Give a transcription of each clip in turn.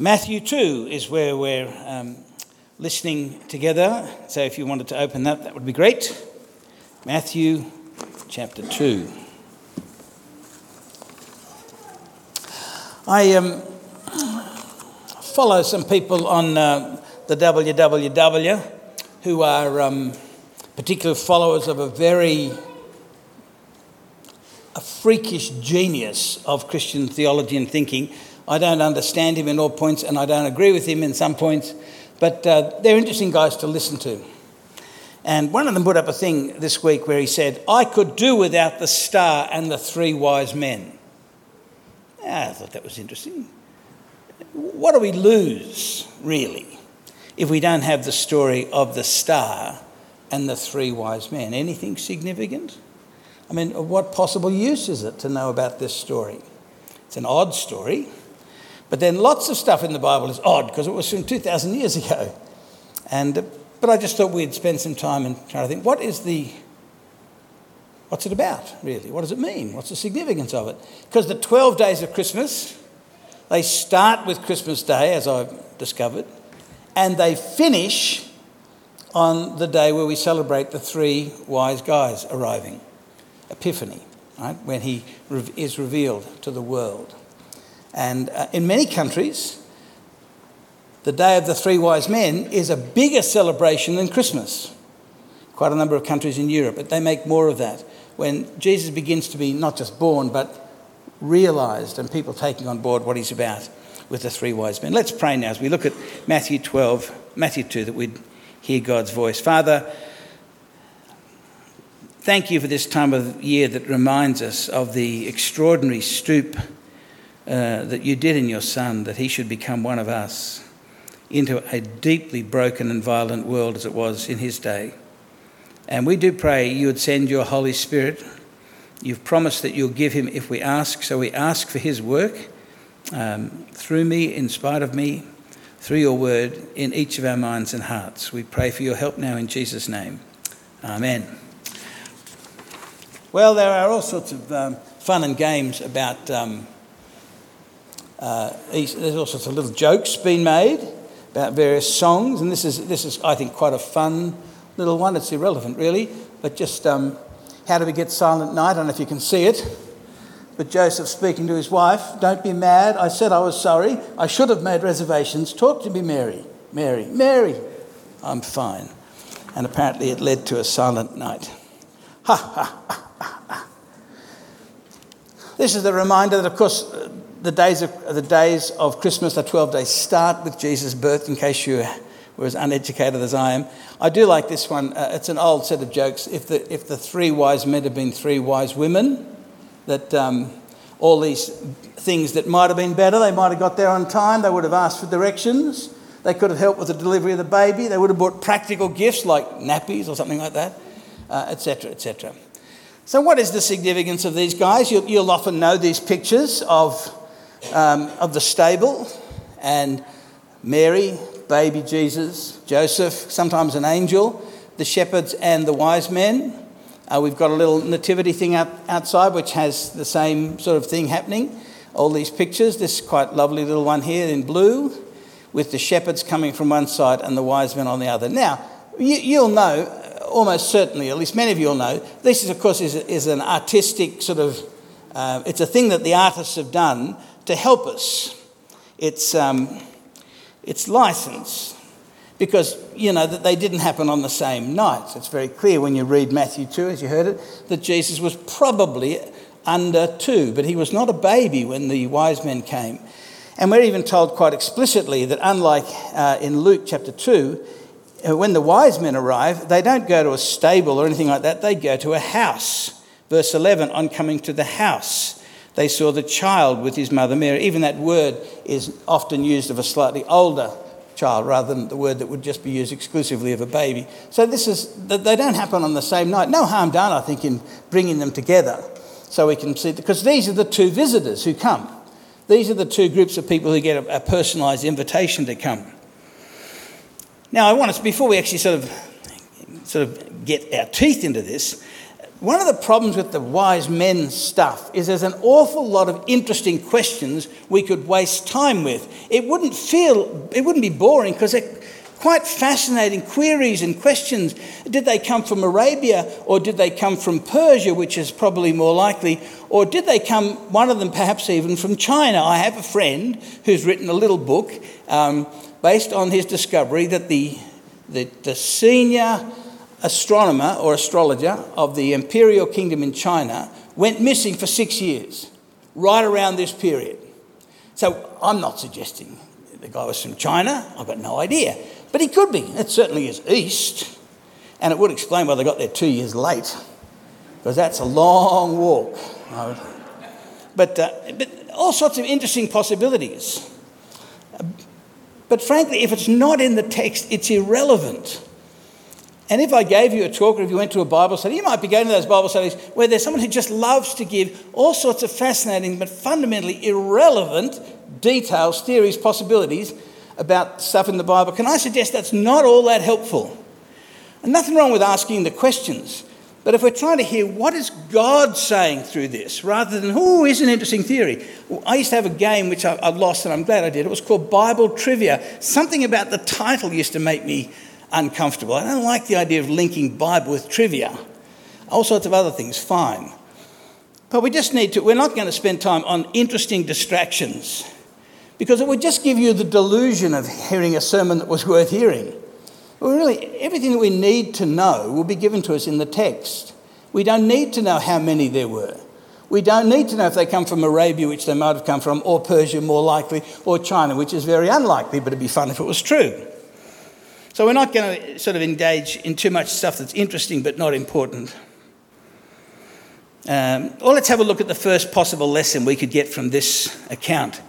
Matthew 2 is where we're um, listening together. So if you wanted to open that, that would be great. Matthew chapter 2. I um, follow some people on uh, the WWW who are um, particular followers of a very a freakish genius of Christian theology and thinking. I don't understand him in all points, and I don't agree with him in some points, but uh, they're interesting guys to listen to. And one of them put up a thing this week where he said, I could do without the star and the three wise men. I thought that was interesting. What do we lose, really, if we don't have the story of the star and the three wise men? Anything significant? I mean, what possible use is it to know about this story? It's an odd story, but then lots of stuff in the Bible is odd because it was from 2,000 years ago. And, uh, but I just thought we'd spend some time and try to think what is the, what's it about, really? What does it mean? What's the significance of it? Because the 12 days of Christmas, they start with Christmas Day, as I've discovered, and they finish on the day where we celebrate the three wise guys arriving. Epiphany, right, when he is revealed to the world. And uh, in many countries, the Day of the Three Wise Men is a bigger celebration than Christmas. Quite a number of countries in Europe, but they make more of that when Jesus begins to be not just born, but realized and people taking on board what he's about with the three wise men. Let's pray now as we look at Matthew 12, Matthew 2, that we'd hear God's voice. Father, Thank you for this time of year that reminds us of the extraordinary stoop uh, that you did in your Son, that he should become one of us, into a deeply broken and violent world as it was in his day. And we do pray you would send your Holy Spirit. You've promised that you'll give him if we ask, so we ask for his work um, through me, in spite of me, through your word, in each of our minds and hearts. We pray for your help now in Jesus' name. Amen. Well, there are all sorts of um, fun and games about. Um, uh, there's all sorts of little jokes being made about various songs, and this is this is I think quite a fun little one. It's irrelevant really, but just um, how do we get silent night? I don't know if you can see it. But Joseph speaking to his wife, don't be mad. I said I was sorry. I should have made reservations. Talk to me, Mary. Mary, Mary. I'm fine. And apparently it led to a silent night. Ha ha ha. ha! This is the reminder that, of course, the days of, the days of Christmas, the 12 days, start with Jesus' birth, in case you were as uneducated as I am. I do like this one. Uh, it's an old set of jokes. If the, if the three wise men had been three wise women, that um, all these things that might have been better, they might have got there on time, they would have asked for directions, they could have helped with the delivery of the baby, they would have bought practical gifts like nappies or something like that, etc., uh, etc. Et so, what is the significance of these guys? You'll, you'll often know these pictures of, um, of the stable and Mary, baby Jesus, Joseph, sometimes an angel, the shepherds, and the wise men. Uh, we've got a little nativity thing out, outside which has the same sort of thing happening. All these pictures. This quite lovely little one here in blue with the shepherds coming from one side and the wise men on the other. Now, you, you'll know almost certainly, at least many of you will know, this is, of course, is, is an artistic sort of, uh, it's a thing that the artists have done to help us. It's, um, it's license because, you know, that they didn't happen on the same night. It's very clear when you read Matthew 2, as you heard it, that Jesus was probably under two, but he was not a baby when the wise men came. And we're even told quite explicitly that, unlike uh, in Luke chapter 2, uh, when the wise men arrive, they don't go to a stable or anything like that, they go to a house. Verse 11 on coming to the house, they saw the child with his mother Mary. Even that word is often used of a slightly older child rather than the word that would just be used exclusively of a baby. So this is, they don't happen on the same night. No harm done, I think, in bringing them together so we can see, because these are the two visitors who come. These are the two groups of people who get a, personalised invitation to come. Now, I want us, before we actually sort of, sort of get our teeth into this, One of the problems with the wise men stuff is there's an awful lot of interesting questions we could waste time with. It wouldn't feel, it wouldn't be boring because they're quite fascinating queries and questions. Did they come from Arabia or did they come from Persia, which is probably more likely? Or did they come, one of them perhaps even from China? I have a friend who's written a little book um, based on his discovery that the, the, the senior astronomer or astrologer of the imperial kingdom in China went missing for six years, right around this period. So I'm not suggesting the guy was from China, I've got no idea. But he could be. It certainly is east. And it would explain why they got there two years late, because that's a long walk. But, uh, but all sorts of interesting possibilities. But frankly, if it's not in the text, it's irrelevant. And if I gave you a talk or if you went to a Bible study, you might be going to those Bible studies where there's someone who just loves to give all sorts of fascinating but fundamentally irrelevant details, theories, possibilities about stuff in the Bible. Can I suggest that's not all that helpful? And nothing wrong with asking the questions. But if we're trying to hear what is God saying through this, rather than, oh, here's an interesting theory. I used to have a game which I, I lost and I'm glad I did. It was called Bible Trivia. Something about the title used to make me uncomfortable. I don't like the idea of linking Bible with trivia. All sorts of other things, fine. But we just need to, we're not going to spend time on interesting distractions because it would just give you the delusion of hearing a sermon that was worth hearing. Well, really, everything that we need to know will be given to us in the text. We don't need to know how many there were. We don't need to know if they come from Arabia, which they might have come from, or Persia, more likely, or China, which is very unlikely, but it'd be fun if it was true. So we're not going to sort of engage in too much stuff that's interesting but not important. Um, or let's have a look at the first possible lesson we could get from this account.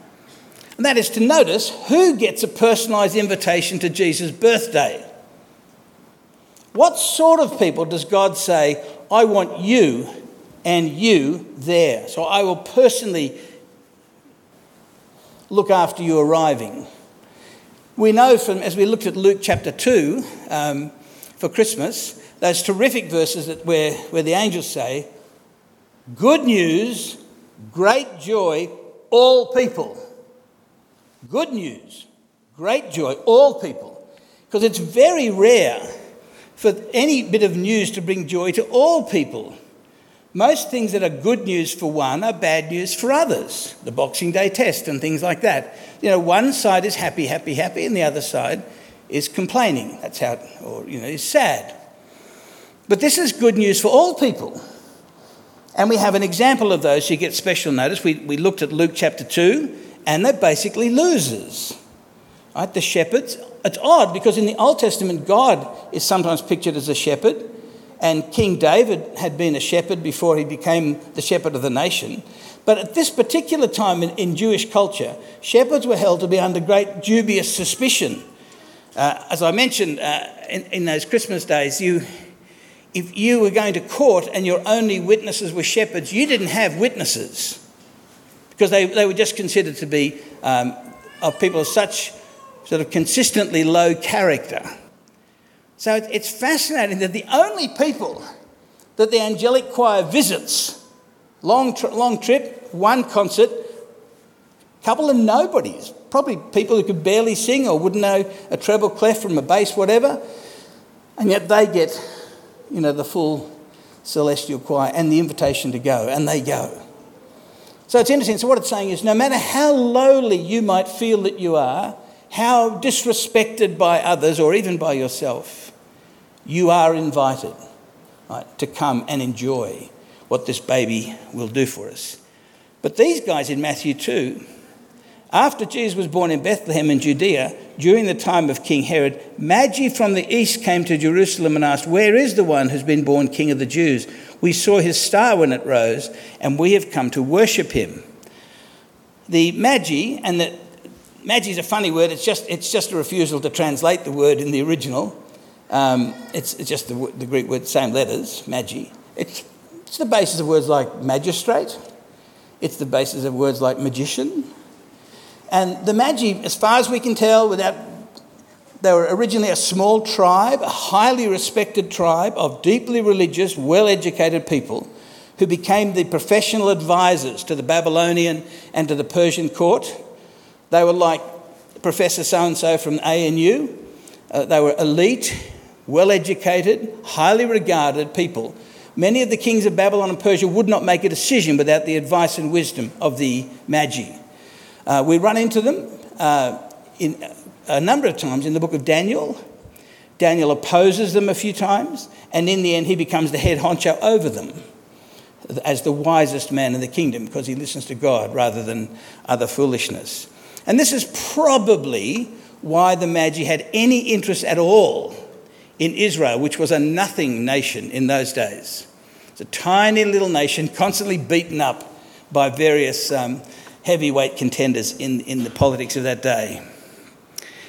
And that is to notice who gets a personalised invitation to Jesus' birthday. What sort of people does God say, I want you and you there? So I will personally look after you arriving. We know from, as we looked at Luke chapter 2 um, for Christmas, those terrific verses that where, where the angels say, Good news, great joy, all people. Good news, great joy, all people. Because it's very rare for any bit of news to bring joy to all people. Most things that are good news for one are bad news for others. The Boxing Day test and things like that. You know, one side is happy, happy, happy, and the other side is complaining. That's how, or, you know, is sad. But this is good news for all people. And we have an example of those who get special notice. We, we looked at Luke chapter 2, and they're basically losers. Right? The shepherds. It's odd because in the Old Testament, God is sometimes pictured as a shepherd, and King David had been a shepherd before he became the shepherd of the nation. But at this particular time in, in Jewish culture, shepherds were held to be under great dubious suspicion. Uh, as I mentioned uh, in, in those Christmas days, you, if you were going to court and your only witnesses were shepherds, you didn't have witnesses because they, they were just considered to be um, of people of such sort of consistently low character. So it's fascinating that the only people that the angelic choir visits, long, long trip, one concert, couple of nobodies, probably people who could barely sing or wouldn't know a treble clef from a bass, whatever, and yet they get, you know, the full celestial choir and the invitation to go, and they go. So it's interesting. So what it's saying is, no matter how lowly you might feel that you are, how disrespected by others or even by yourself, you are invited right, to come and enjoy what this baby will do for us. But these guys in Matthew 2, after Jesus was born in Bethlehem in Judea, during the time of King Herod, Magi from the east came to Jerusalem and asked, Where is the one who's been born King of the Jews? We saw his star when it rose, and we have come to worship him. The Magi, and the Magi is a funny word, it's just, it's just a refusal to translate the word in the original. Um, it's, it's, just the, the, Greek word, same letters, magi. It's, it's the basis of words like magistrate. It's the basis of words like magician. And the magi, as far as we can tell, without They were originally a small tribe, a highly respected tribe of deeply religious, well educated people who became the professional advisors to the Babylonian and to the Persian court. They were like Professor so and so from ANU. Uh, they were elite, well educated, highly regarded people. Many of the kings of Babylon and Persia would not make a decision without the advice and wisdom of the Magi. Uh, we run into them uh, in a number of times in the book of Daniel. Daniel opposes them a few times, and in the end, he becomes the head honcho over them as the wisest man in the kingdom because he listens to God rather than other foolishness. And this is probably why the Magi had any interest at all in Israel, which was a nothing nation in those days. It's a tiny little nation constantly beaten up by various um, heavyweight contenders in, in the politics of that day.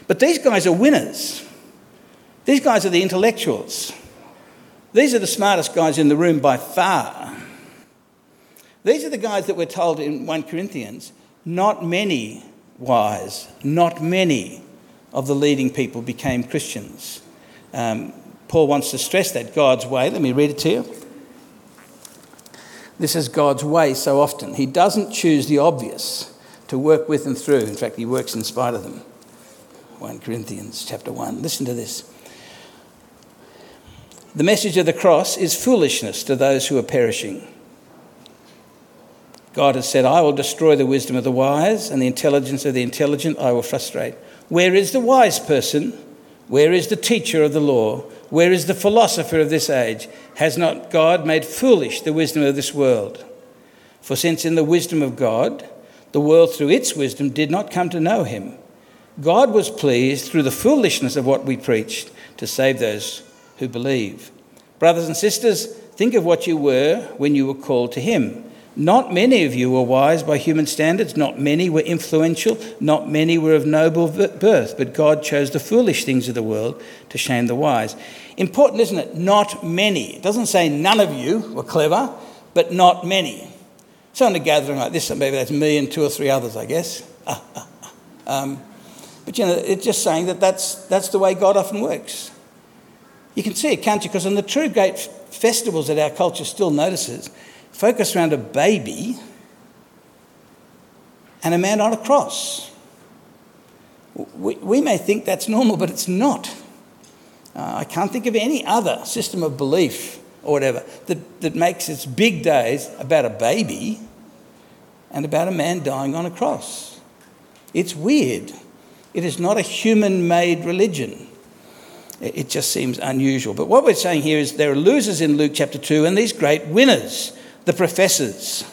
But these guys are winners. These guys are the intellectuals. These are the smartest guys in the room by far. These are the guys that we're told in 1 Corinthians not many wise, not many of the leading people became Christians. Um, Paul wants to stress that God's way. Let me read it to you. This is God's way so often. He doesn't choose the obvious to work with and through. In fact, he works in spite of them. 1 Corinthians chapter 1. Listen to this. The message of the cross is foolishness to those who are perishing. God has said, I will destroy the wisdom of the wise, and the intelligence of the intelligent I will frustrate. Where is the wise person? Where is the teacher of the law? Where is the philosopher of this age? Has not God made foolish the wisdom of this world? For since in the wisdom of God, the world through its wisdom did not come to know him, God was pleased through the foolishness of what we preached to save those who believe. Brothers and sisters, think of what you were when you were called to Him. Not many of you were wise by human standards, not many were influential, not many were of noble birth, but God chose the foolish things of the world to shame the wise. Important, isn't it? Not many. It doesn't say none of you were clever, but not many. So in a gathering like this, maybe that's me and two or three others, I guess. um, but you know, it's just saying that that's, that's the way God often works. You can see it, can't you? Because in the true great festivals that our culture still notices, focus around a baby and a man on a cross. We, we may think that's normal, but it's not. Uh, I can't think of any other system of belief or whatever that, that makes its big days about a baby and about a man dying on a cross. It's weird. It is not a human made religion. It just seems unusual. But what we're saying here is there are losers in Luke chapter 2 and these great winners, the professors.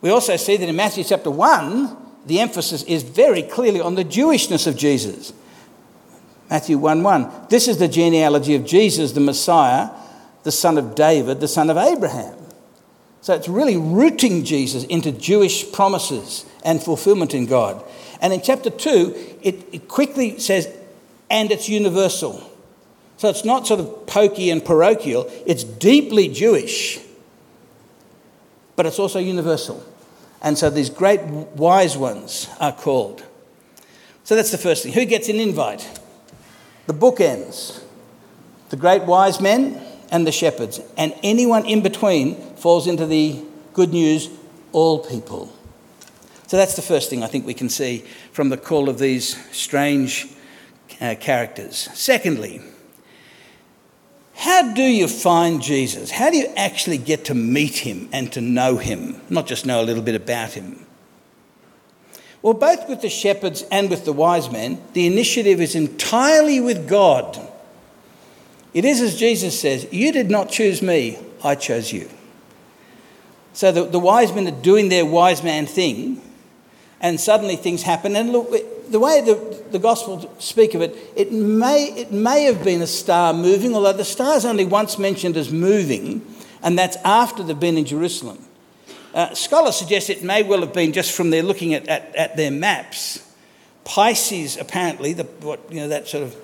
We also see that in Matthew chapter 1, the emphasis is very clearly on the Jewishness of Jesus. Matthew 1 1. This is the genealogy of Jesus, the Messiah, the son of David, the son of Abraham. So it's really rooting Jesus into Jewish promises and fulfillment in God. And in chapter 2, it, it quickly says, and it's universal. So it's not sort of pokey and parochial, it's deeply Jewish, but it's also universal. And so these great wise ones are called. So that's the first thing. Who gets an invite? The bookends the great wise men and the shepherds. And anyone in between falls into the good news, all people. So that's the first thing I think we can see from the call of these strange uh, characters. Secondly, how do you find Jesus? How do you actually get to meet him and to know him, not just know a little bit about him? Well, both with the shepherds and with the wise men, the initiative is entirely with God. It is as Jesus says, You did not choose me, I chose you. So the, the wise men are doing their wise man thing, and suddenly things happen. And look, the way the, the Gospels speak of it, it may, it may have been a star moving, although the star is only once mentioned as moving, and that's after they've been in Jerusalem. Uh, scholars suggest it may well have been just from their looking at, at, at their maps. Pisces, apparently, the, what, you know, that sort of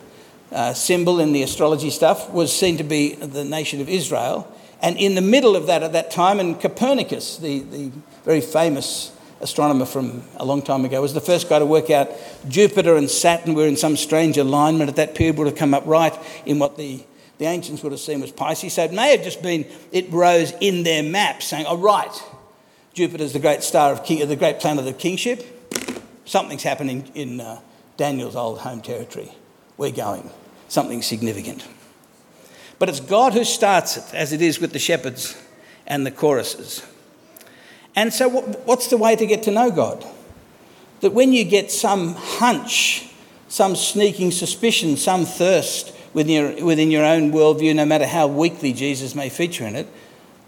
uh, symbol in the astrology stuff, was seen to be the nation of Israel. And in the middle of that at that time, and Copernicus, the, the very famous astronomer from a long time ago, was the first guy to work out Jupiter and Saturn were in some strange alignment at that period, would have come up right in what the, the ancients would have seen was Pisces. So it may have just been, it rose in their map saying, oh, right, Jupiter's the great star of king, the great planet of kingship. Something's happening in uh, Daniel's old home territory. We're going. Something significant. But it's God who starts it, as it is with the shepherds and the choruses. And so, what's the way to get to know God? That when you get some hunch, some sneaking suspicion, some thirst within your, within your own worldview, no matter how weakly Jesus may feature in it,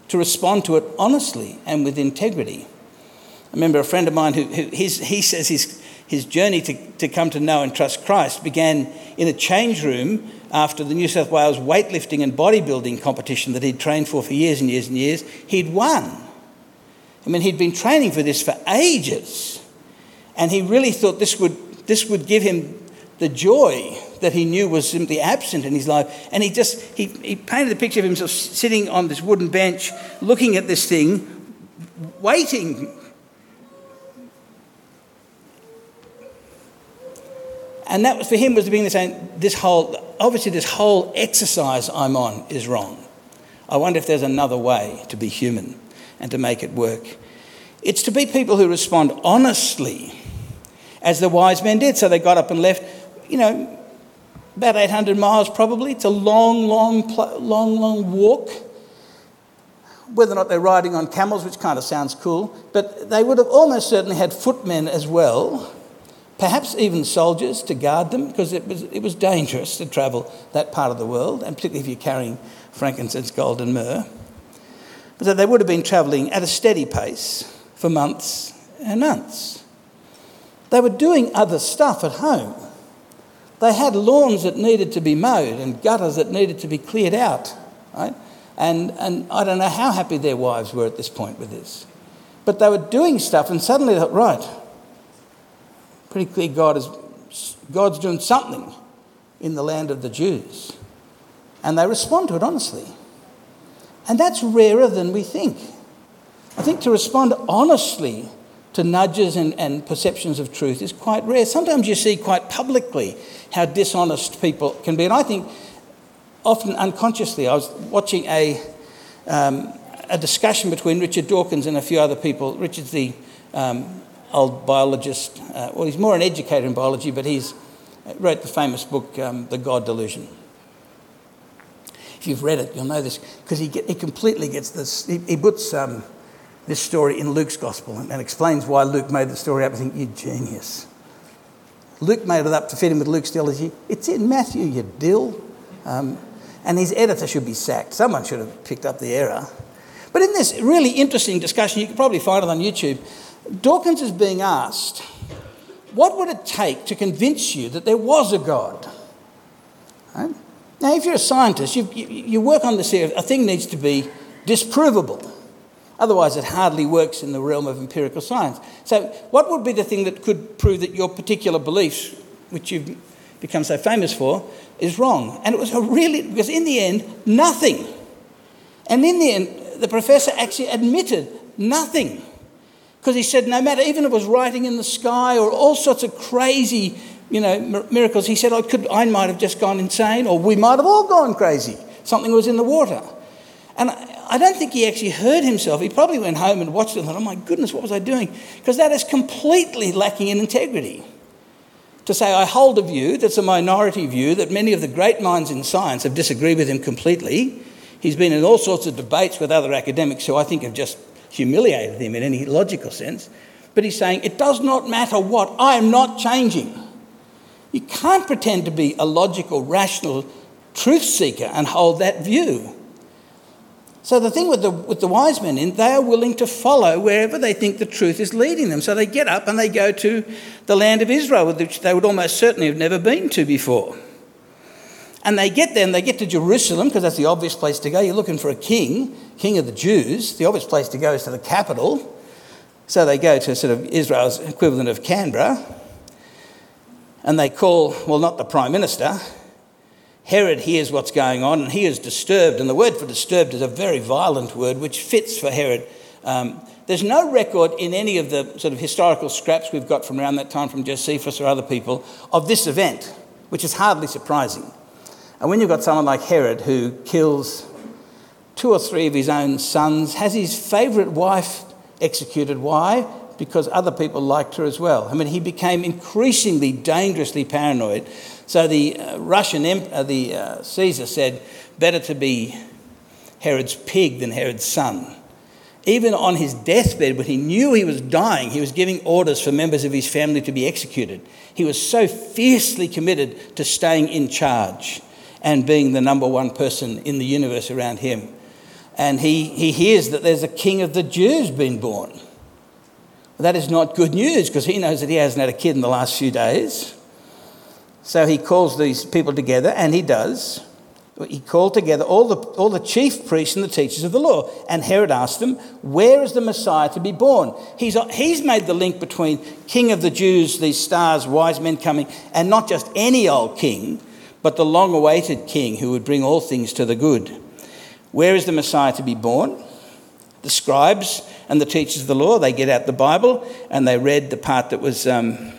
to respond to it honestly and with integrity. I remember a friend of mine who, who his, he says his, his journey to, to come to know and trust Christ began in a change room after the New South Wales weightlifting and bodybuilding competition that he'd trained for for years and years and years. He'd won. I mean, he'd been training for this for ages. And he really thought this would, this would give him the joy that he knew was simply absent in his life. And he just, he, he painted a picture of himself sitting on this wooden bench, looking at this thing, waiting. And that was for him was the same, this whole, obviously this whole exercise I'm on is wrong. I wonder if there's another way to be human and to make it work. It's to be people who respond honestly, as the wise men did. So they got up and left, you know, about 800 miles probably. It's a long, long, long, long walk. Whether or not they're riding on camels, which kind of sounds cool, but they would have almost certainly had footmen as well, perhaps even soldiers to guard them, because it was, it was dangerous to travel that part of the world, and particularly if you're carrying frankincense, gold, and myrrh. So they would have been travelling at a steady pace for months and months. They were doing other stuff at home. They had lawns that needed to be mowed and gutters that needed to be cleared out, right? And, and I don't know how happy their wives were at this point with this. But they were doing stuff and suddenly they thought, right, pretty clear God is, God's doing something in the land of the Jews. And they respond to it honestly. And that's rarer than we think. I think to respond honestly to nudges and, and perceptions of truth is quite rare. Sometimes you see quite publicly how dishonest people can be. And I think often unconsciously, I was watching a, um, a discussion between Richard Dawkins and a few other people. Richard's the um, old biologist, uh, well, he's more an educator in biology, but he's uh, wrote the famous book, um, The God Delusion. If you've read it, you'll know this because he, he completely gets this. He, he puts um, this story in Luke's gospel and, and, explains why Luke made the story up. I think, you genius. Luke made it up to fit in with Luke's theology. It's in Matthew, you dill. Um, and his editor should be sacked. Someone should have picked up the error. But in this really interesting discussion, you can probably find it on YouTube, Dawkins is being asked, what would it take to convince you that there was a God? Right? Now, if you're a scientist, you, you, work on this area, a thing needs to be disprovable. Otherwise, it hardly works in the realm of empirical science. So, what would be the thing that could prove that your particular beliefs, which you've become so famous for, is wrong? And it was a really, because in the end, nothing. And in the end, the professor actually admitted nothing. Because he said, no matter, even if it was writing in the sky or all sorts of crazy you know, miracles. He said, I, could, I might have just gone insane, or we might have all gone crazy. Something was in the water. And I don't think he actually heard himself. He probably went home and watched it and thought, oh my goodness, what was I doing? Because that is completely lacking in integrity. To say, I hold a view that's a minority view, that many of the great minds in science have disagreed with him completely. He's been in all sorts of debates with other academics who I think have just humiliated him in any logical sense. But he's saying, it does not matter what, I am not changing. You can't pretend to be a logical, rational truth seeker and hold that view. So the thing with the, with the wise men in, they are willing to follow wherever they think the truth is leading them. So they get up and they go to the land of Israel, which they would almost certainly have never been to before. And they get there and they get to Jerusalem because that's the obvious place to go. You're looking for a king, king of the Jews. The obvious place to go is to the capital. So they go to sort of Israel's equivalent of Canberra and they call, well, not the Prime Minister. Herod hears what's going on and he is disturbed. And the word for disturbed is a very violent word which fits for Herod. Um, there's no record in any of the sort of historical scraps we've got from around that time from Josephus or other people of this event, which is hardly surprising. And when you've got someone like Herod who kills two or three of his own sons, has his favourite wife executed. Why? Because other people liked her as well. I mean, he became increasingly dangerously paranoid. So the uh, Russian, uh, the uh, Caesar said, better to be Herod's pig than Herod's son. Even on his deathbed, when he knew he was dying, he was giving orders for members of his family to be executed. He was so fiercely committed to staying in charge and being the number one person in the universe around him. And he, he hears that there's a king of the Jews been born. That is not good news because he knows that he hasn't had a kid in the last few days. So he calls these people together, and he does he called together all the, all the chief priests and the teachers of the law. And Herod asked them, Where is the Messiah to be born? He's, he's made the link between King of the Jews, these stars, wise men coming, and not just any old king, but the long awaited king who would bring all things to the good. Where is the Messiah to be born? The scribes and the teachers of the law, they get out the Bible and they read the part that was, um,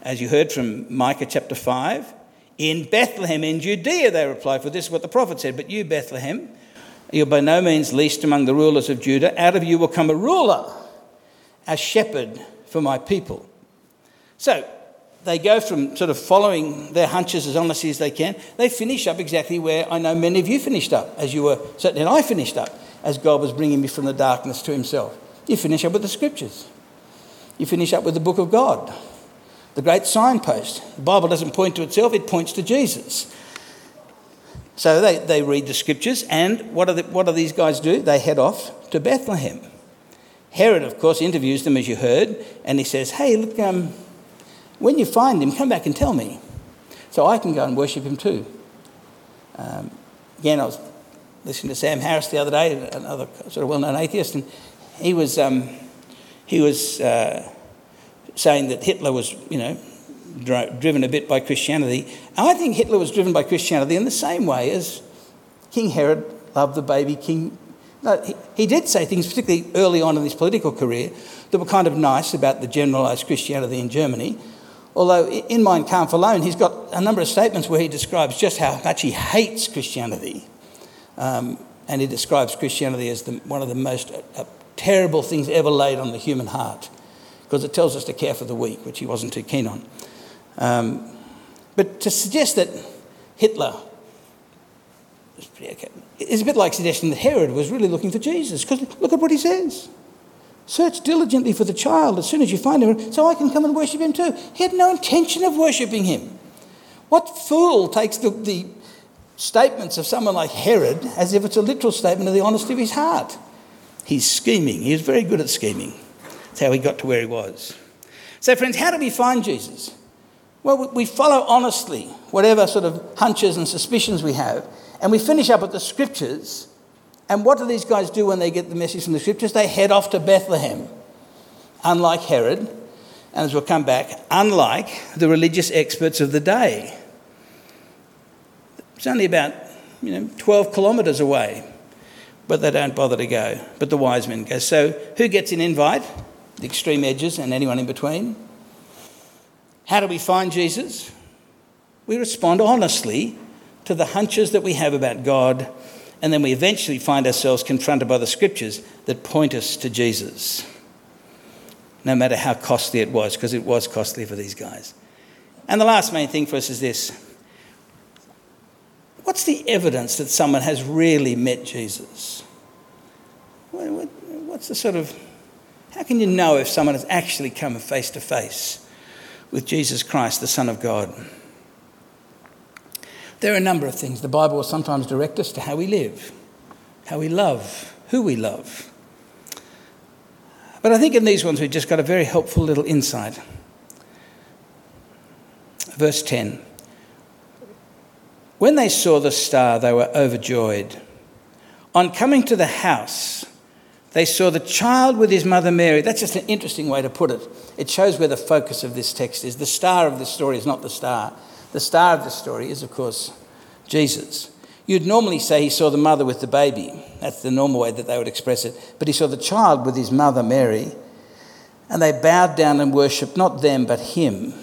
as you heard from Micah chapter 5 in Bethlehem in Judea, they replied, for this is what the prophet said. But you, Bethlehem, you're by no means least among the rulers of Judah. Out of you will come a ruler, a shepherd for my people. So they go from sort of following their hunches as honestly as they can. They finish up exactly where I know many of you finished up, as you were, certainly and I finished up, as God was bringing me from the darkness to Himself. You finish up with the scriptures, you finish up with the book of God the great signpost. The Bible doesn't point to itself, it points to Jesus. So they, they read the scriptures, and what, are the, what do these guys do? They head off to Bethlehem. Herod, of course, interviews them, as you heard, and he says, Hey, look, um, when you find him, come back and tell me, so I can go and worship him too. Um, again, I was listening to Sam Harris the other day, another sort of well known atheist, and he was, um, he was uh, saying that Hitler was, you know, driven a bit by Christianity. I think Hitler was driven by Christianity in the same way as King Herod loved the baby King. No, he, he did say things, particularly early on in his political career, that were kind of nice about the generalised Christianity in Germany. Although in Mein Kampf alone, he's got a number of statements where he describes just how much he hates Christianity. Um, and he describes Christianity as the, one of the most uh, terrible things ever laid on the human heart because it tells us to care for the weak, which he wasn't too keen on. Um, but to suggest that Hitler is a bit like suggesting that Herod was really looking for Jesus, because look at what he says. Search diligently for the child as soon as you find him, so I can come and worship him too. He had no intention of worshipping him. What fool takes the, the statements of someone like Herod as if it's a literal statement of the honesty of his heart? He's scheming. He was very good at scheming. That's how he got to where he was. So, friends, how do we find Jesus? Well, we follow honestly whatever sort of hunches and suspicions we have, and we finish up at the scriptures. And what do these guys do when they get the message from the scriptures? They head off to Bethlehem. Unlike Herod, and as we'll come back, unlike the religious experts of the day. It's only about you know, 12 kilometres away, but they don't bother to go. But the wise men go. So, who gets an invite? the extreme edges, and anyone in between. How do we find Jesus? We respond honestly to the hunches that we have about God, and then we eventually find ourselves confronted by the scriptures that point us to Jesus, no matter how costly it was, because it was costly for these guys. And the last main thing for us is this what's the evidence that someone has really met Jesus? What's the sort of how can you know if someone has actually come face to face with Jesus Christ, the Son of God? There are a number of things. The Bible will sometimes direct us to how we live, how we love, who we love. But I think in these ones we've just got a very helpful little insight. Verse 10 When they saw the star, they were overjoyed. On coming to the house, they saw the child with his mother Mary. That's just an interesting way to put it. It shows where the focus of this text is. The star of the story is not the star. The star of the story is, of course, Jesus. You'd normally say he saw the mother with the baby. That's the normal way that they would express it. But he saw the child with his mother, Mary, and they bowed down and worshipped not them, but him.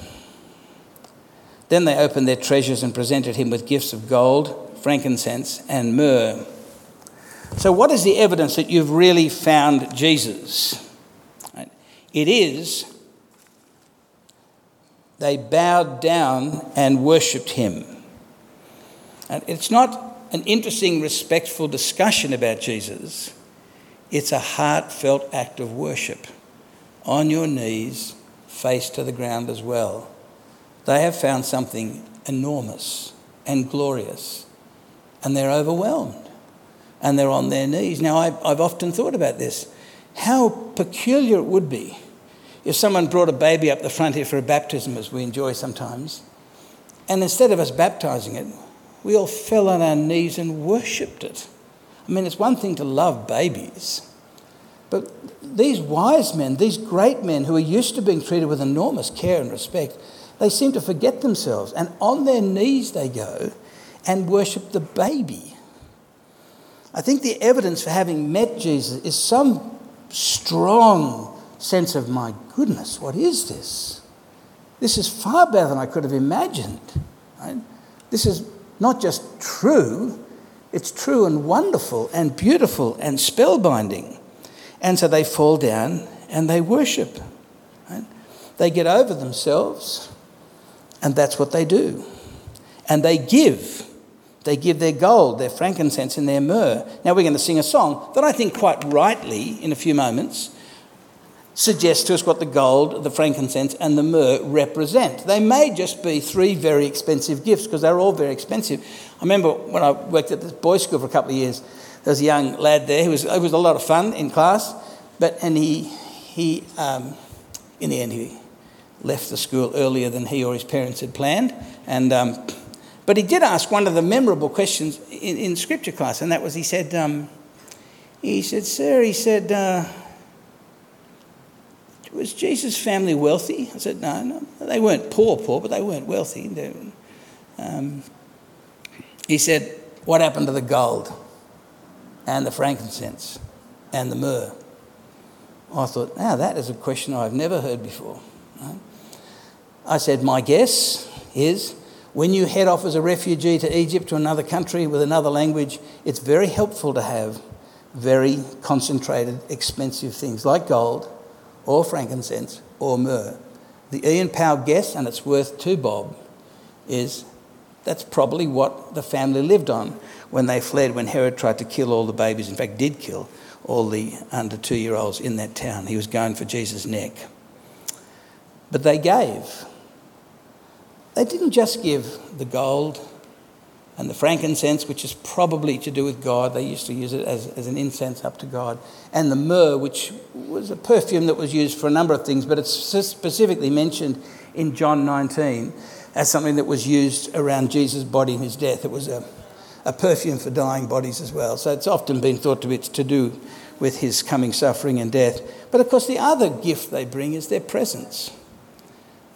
Then they opened their treasures and presented him with gifts of gold, frankincense, and myrrh. So, what is the evidence that you've really found Jesus? It is they bowed down and worshipped him. And it's not an interesting, respectful discussion about Jesus, it's a heartfelt act of worship on your knees, face to the ground as well. They have found something enormous and glorious, and they're overwhelmed and they're on their knees. Now, I, I've often thought about this how peculiar it would be if someone brought a baby up the front here for a baptism, as we enjoy sometimes, and instead of us baptizing it, we all fell on our knees and worshipped it. I mean, it's one thing to love babies, but these wise men, these great men who are used to being treated with enormous care and respect, they seem to forget themselves and on their knees they go and worship the baby. I think the evidence for having met Jesus is some strong sense of, my goodness, what is this? This is far better than I could have imagined. Right? This is not just true, it's true and wonderful and beautiful and spellbinding. And so they fall down and they worship. Right? They get over themselves and that's what they do. And they give. They give their gold, their frankincense, and their myrrh. Now we're going to sing a song that I think quite rightly, in a few moments, suggests to us what the gold, the frankincense, and the myrrh represent. They may just be three very expensive gifts because they're all very expensive. I remember when I worked at the boys' school for a couple of years, there was a young lad there who was, it was a lot of fun in class, but, and he, he um, in the end, he, left the school earlier than he or his parents had planned. And, um, but he did ask one of the memorable questions in, in scripture class, and that was he said, um, he said, Sir, he said, uh, was Jesus' family wealthy? I said, No, no. They weren't poor, poor, but they weren't wealthy. Um, he said, What happened to the gold and the frankincense and the myrrh? I thought, Now, that is a question I've never heard before. Right? I said, My guess is when you head off as a refugee to Egypt, to another country with another language, it's very helpful to have very concentrated, expensive things like gold or frankincense or myrrh. The Ian Powell guess, and it's worth two bob, is that's probably what the family lived on when they fled, when Herod tried to kill all the babies, in fact, did kill all the under two year olds in that town. He was going for Jesus' neck. But they gave. They didn't just give the gold and the frankincense, which is probably to do with God. They used to use it as, as an incense up to God. And the myrrh, which was a perfume that was used for a number of things, but it's specifically mentioned in John 19 as something that was used around Jesus' body and his death. It was a, a perfume for dying bodies as well. So it's often been thought to be to do with his coming suffering and death. But of course, the other gift they bring is their presence.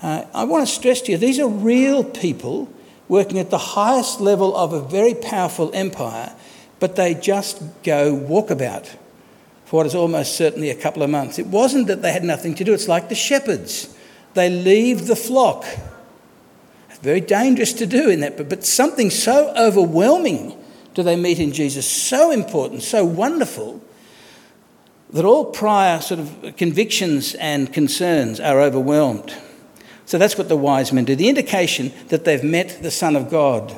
Uh, I want to stress to you these are real people working at the highest level of a very powerful empire, but they just go walkabout for what is almost certainly a couple of months. It wasn't that they had nothing to do, it's like the shepherds. They leave the flock. Very dangerous to do in that, but, but something so overwhelming do they meet in Jesus, so important, so wonderful, that all prior sort of convictions and concerns are overwhelmed. So that's what the wise men do. The indication that they've met the Son of God,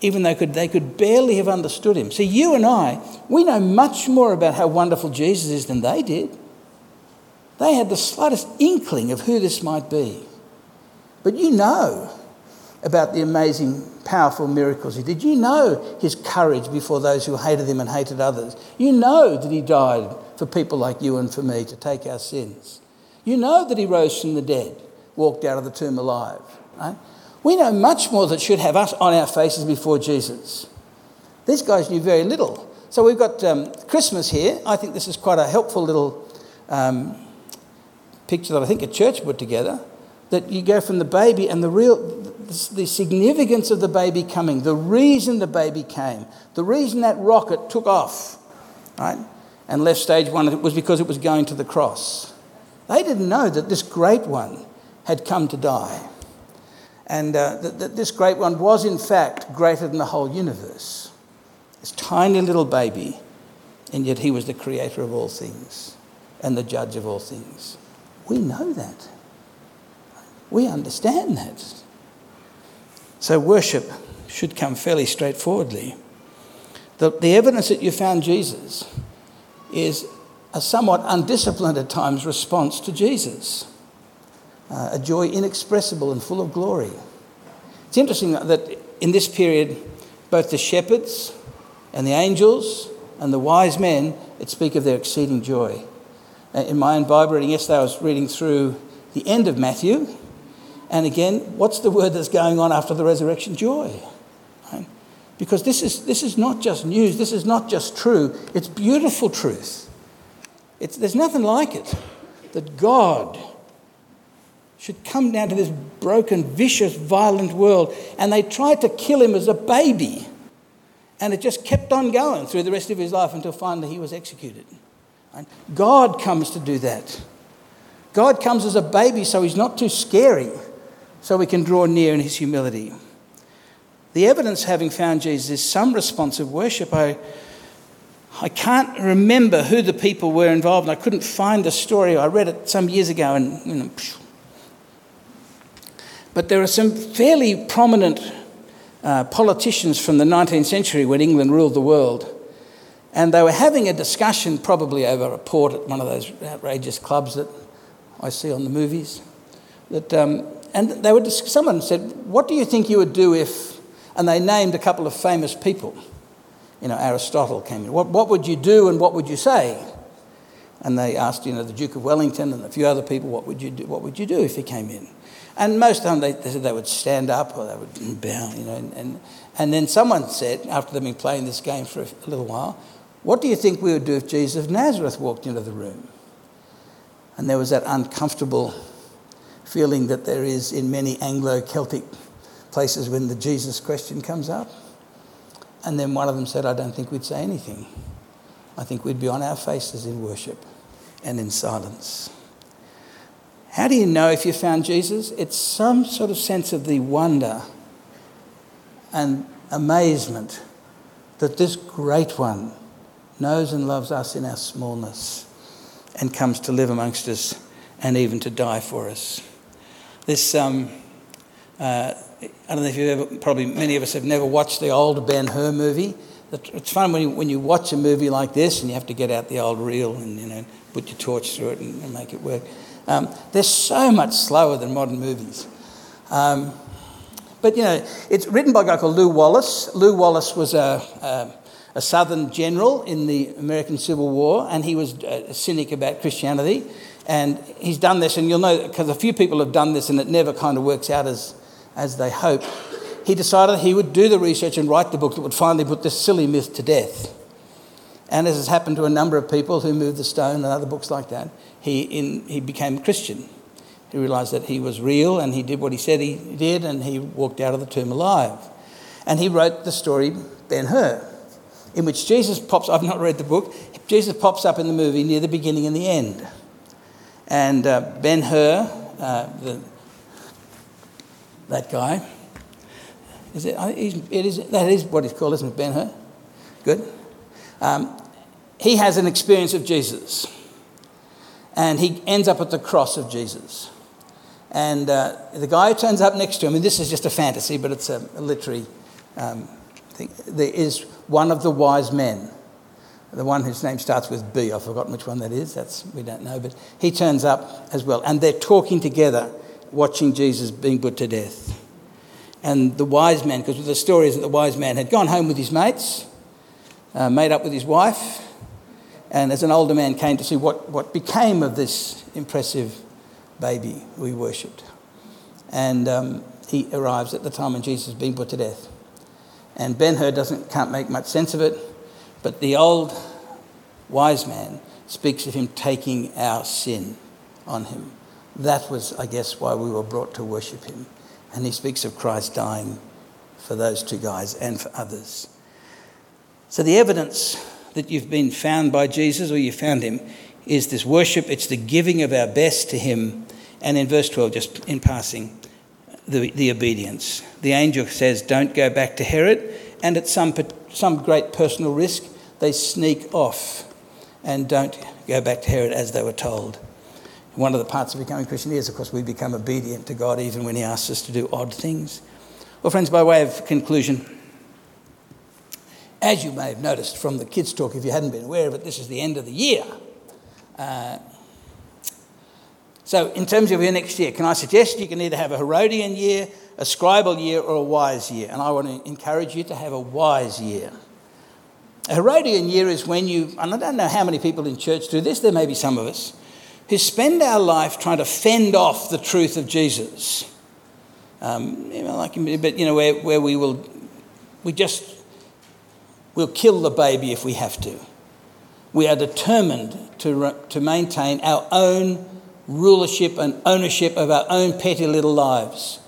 even though they could barely have understood him. See, you and I, we know much more about how wonderful Jesus is than they did. They had the slightest inkling of who this might be. But you know about the amazing, powerful miracles he did. You know his courage before those who hated him and hated others. You know that he died for people like you and for me to take our sins. You know that he rose from the dead walked out of the tomb alive. Right? We know much more that should have us on our faces before Jesus. These guys knew very little. So we've got um, Christmas here. I think this is quite a helpful little um, picture that I think a church put together. That you go from the baby and the real, the significance of the baby coming, the reason the baby came, the reason that rocket took off, right, and left stage one was because it was going to the cross. They didn't know that this great one had come to die. And uh, that, that this great one was, in fact, greater than the whole universe. This tiny little baby, and yet he was the creator of all things and the judge of all things. We know that. We understand that. So worship should come fairly straightforwardly. The, the evidence that you found Jesus is a somewhat undisciplined at times response to Jesus, uh, a joy inexpressible and full of glory. It's interesting that in this period, both the shepherds and the angels and the wise men, it speak of their exceeding joy. Uh, in my own Bible reading yesterday, I was reading through the end of Matthew, and again, what's the word that's going on after the resurrection? Joy. Because this is, this is not just news, this is not just true, it's beautiful truth. It's, there's nothing like it. That God should come down to this broken, vicious, violent world, and they tried to kill him as a baby. And it just kept on going through the rest of his life until finally he was executed. God comes to do that. God comes as a baby so he's not too scary so we can draw near in his humility. The evidence having found Jesus is some response of worship. I, I can't remember who the people were involved. And I couldn't find the story. I read it some years ago and, you know, but there are some fairly prominent uh, politicians from the 19th century when England ruled the world. And they were having a discussion, probably over a port at one of those outrageous clubs that I see on the movies. That um, and they would, someone said, What do you think you would do if, and they named a couple of famous people. You know, Aristotle came in. What, what would you do and what would you say? And they asked, you know, the Duke of Wellington and a few other people, what would you do, what would you do if he came in? And most of the time they, they said they would stand up or they would bow, you know. And, and, and then someone said, after they'd been playing this game for a, a little while, what do you think we would do if Jesus of Nazareth walked into the room? And there was that uncomfortable feeling that there is in many Anglo Celtic places when the Jesus question comes up. And then one of them said, I don't think we'd say anything. I think we'd be on our faces in worship and in silence. How do you know if you found Jesus? It's some sort of sense of the wonder and amazement that this great one knows and loves us in our smallness and comes to live amongst us and even to die for us. This, um, uh, I don't know if you've ever, probably many of us have never watched the old Ben Hur movie. It's fun when you, when you watch a movie like this and you have to get out the old reel and you know put your torch through it and, and make it work. Um, they're so much slower than modern movies. Um, but you know, it's written by a guy called Lew Wallace. Lew Wallace was a, a, a Southern general in the American Civil War, and he was a cynic about Christianity. And he's done this, and you'll know because a few people have done this and it never kind of works out as, as they hope. He decided he would do the research and write the book that would finally put this silly myth to death. And as has happened to a number of people who moved the stone and other books like that, he, in, he became a Christian. He realized that he was real and he did what he said he did and he walked out of the tomb alive. And he wrote the story Ben Hur, in which Jesus pops, I've not read the book, Jesus pops up in the movie near the beginning and the end. And uh, Ben Hur, uh, the, that guy, is it, it is, that is what he's called, isn't it? Ben Hur? Good. Um, he has an experience of Jesus. And he ends up at the cross of Jesus. And uh, the guy who turns up next to him, and this is just a fantasy, but it's a, a literary um, thing, there is one of the wise men the one whose name starts with B, I've forgotten which one that is, that's, we don't know, but he turns up as well. And they're talking together, watching Jesus being put to death. And the wise man, because the story is that the wise man had gone home with his mates, uh, made up with his wife, and as an older man came to see what, what became of this impressive baby we worshipped. And um, he arrives at the time when Jesus is being put to death. And Ben Hur doesn't, can't make much sense of it but the old wise man speaks of him taking our sin on him. That was, I guess, why we were brought to worship him. And he speaks of Christ dying for those two guys and for others. So the evidence that you've been found by Jesus or you found him is this worship, it's the giving of our best to him. And in verse 12, just in passing, the, the obedience. The angel says, Don't go back to Herod. And at some, some great personal risk, they sneak off and don't go back to Herod as they were told. One of the parts of becoming Christian is, of course, we become obedient to God even when He asks us to do odd things. Well, friends, by way of conclusion, as you may have noticed from the kids' talk, if you hadn't been aware of it, this is the end of the year. Uh, so, in terms of your next year, can I suggest you can either have a Herodian year, a scribal year, or a wise year? And I want to encourage you to have a wise year. A Herodian year is when you, and I don't know how many people in church do this, there may be some of us, who spend our life trying to fend off the truth of Jesus. Um, you know, like, but you know, where, where we will, we just, we'll kill the baby if we have to. We are determined to, to maintain our own rulership and ownership of our own petty little lives.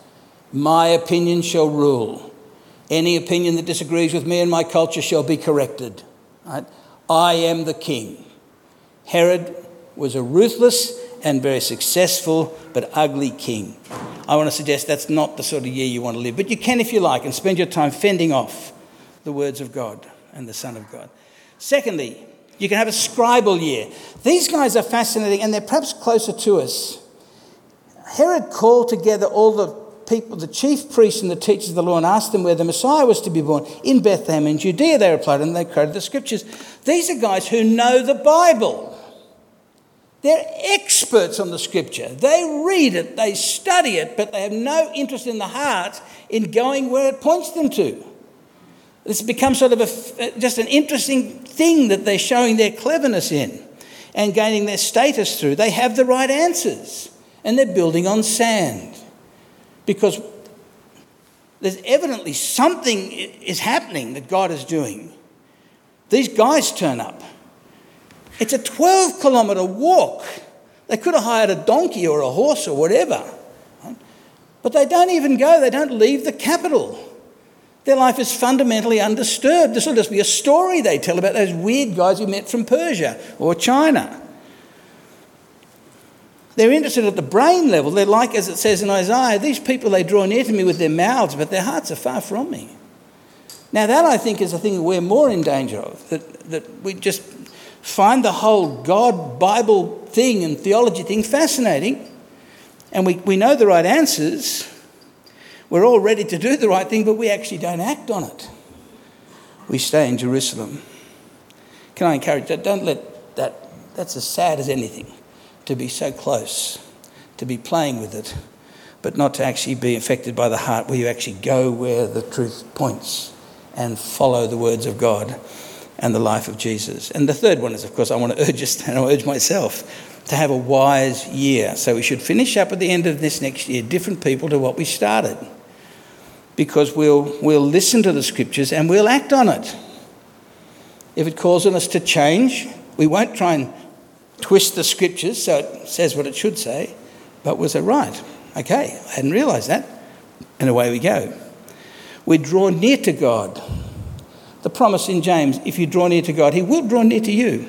My opinion shall rule. Any opinion that disagrees with me and my culture shall be corrected. Right? I am the king. Herod was a ruthless and very successful but ugly king. I want to suggest that's not the sort of year you want to live, but you can if you like and spend your time fending off the words of God and the Son of God. Secondly, you can have a scribal year. These guys are fascinating and they're perhaps closer to us. Herod called together all the people, the chief priests and the teachers of the law, and asked them where the Messiah was to be born. In Bethlehem in Judea, they replied, and they quoted the scriptures. These are guys who know the Bible. They're experts on the scripture. They read it, they study it, but they have no interest in the heart in going where it points them to. It's become sort of a, uh, just an interesting thing that they're showing their cleverness in and gaining their status through. They have the right answers and they're building on sand because there's evidently something is happening that God is doing. These guys turn up. It's a 12 kilometre walk. They could have hired a donkey or a horse or whatever. But they don't even go, they don't leave the capital. Their life is fundamentally undisturbed. This will just be a story they tell about those weird guys we met from Persia or China. They're interested at the brain level. They're like, as it says in Isaiah, these people, they draw near to me with their mouths, but their hearts are far from me. Now, that I think is a thing we're more in danger of, that, that we just find the whole God Bible thing and theology thing fascinating, and we, we know the right answers, we're all ready to do the right thing, but we actually don't act on it. We stay in Jerusalem. Can I encourage that? Don't let that, that's as sad as anything, to be so close, to be playing with it, but not to actually be affected by the heart, where you actually go where the truth points and follow the words of God and the life of Jesus. And the third one is, of course, I want to urge us, and I urge myself to have a wise year. So we should finish up at the end of this next year different people to what we started. Because we'll, we'll listen to the scriptures and we'll act on it. If it calls on us to change, we won't try and twist the scriptures so it says what it should say, but was it right? Okay, I hadn't realised that. And away we go. We draw near to God. The promise in James if you draw near to God, He will draw near to you.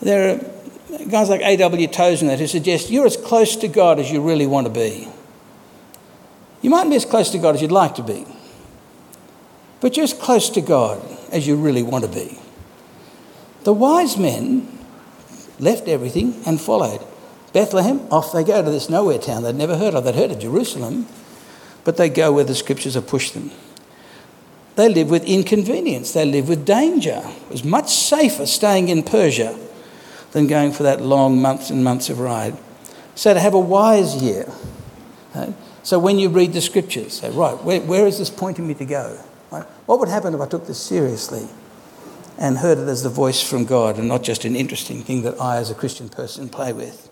There are guys like A.W. Tozer that who suggest you're as close to God as you really want to be. You mightn't be as close to God as you'd like to be, but you're as close to God as you really want to be. The wise men left everything and followed. Bethlehem, off they go to this nowhere town they'd never heard of. They'd heard of Jerusalem, but they go where the scriptures have pushed them. They live with inconvenience, they live with danger. It was much safer staying in Persia than going for that long months and months of ride. So to have a wise year. So when you read the scriptures, say, right, where, where is this pointing me to go? Right? What would happen if I took this seriously and heard it as the voice from God and not just an interesting thing that I, as a Christian person, play with?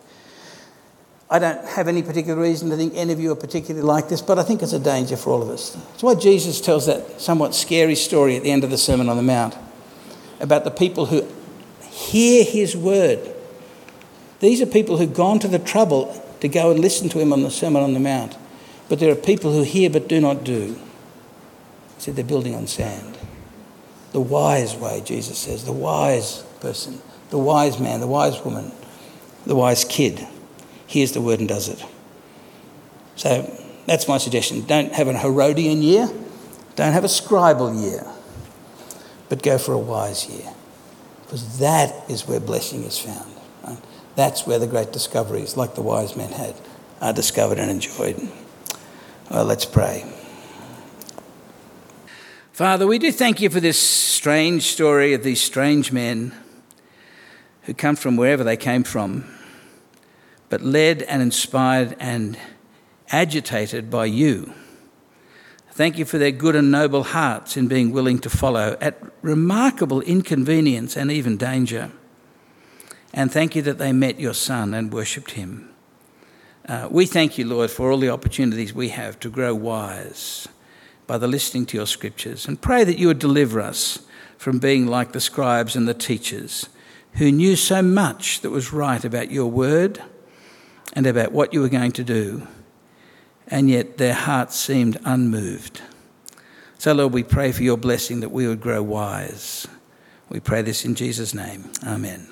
I don't have any particular reason to think any of you are particularly like this, but I think it's a danger for all of us. That's why Jesus tells that somewhat scary story at the end of the Sermon on the Mount about the people who hear his word. These are people who've gone to the trouble to go and listen to him on the Sermon on the Mount. But there are people who hear but do not do. He said they're building on sand. The wise way, Jesus says, the wise person, the wise man, the wise woman, the wise kid hears the word and does it. So that's my suggestion. Don't have an Herodian year, don't have a scribal year, but go for a wise year. Because that is where blessing is found. Right? That's where the great discoveries, like the wise men had, are discovered and enjoyed. Well, let's pray. Father, we do thank you for this strange story of these strange men who come from wherever they came from, but led and inspired and agitated by you. Thank you for their good and noble hearts in being willing to follow at remarkable inconvenience and even danger. And thank you that they met your Son and worshipped him. Uh, we thank you, Lord, for all the opportunities we have to grow wise by the listening to your scriptures and pray that you would deliver us from being like the scribes and the teachers who knew so much that was right about your word and about what you were going to do and yet their hearts seemed unmoved. So, Lord, we pray for your blessing that we would grow wise. We pray this in Jesus' name. Amen.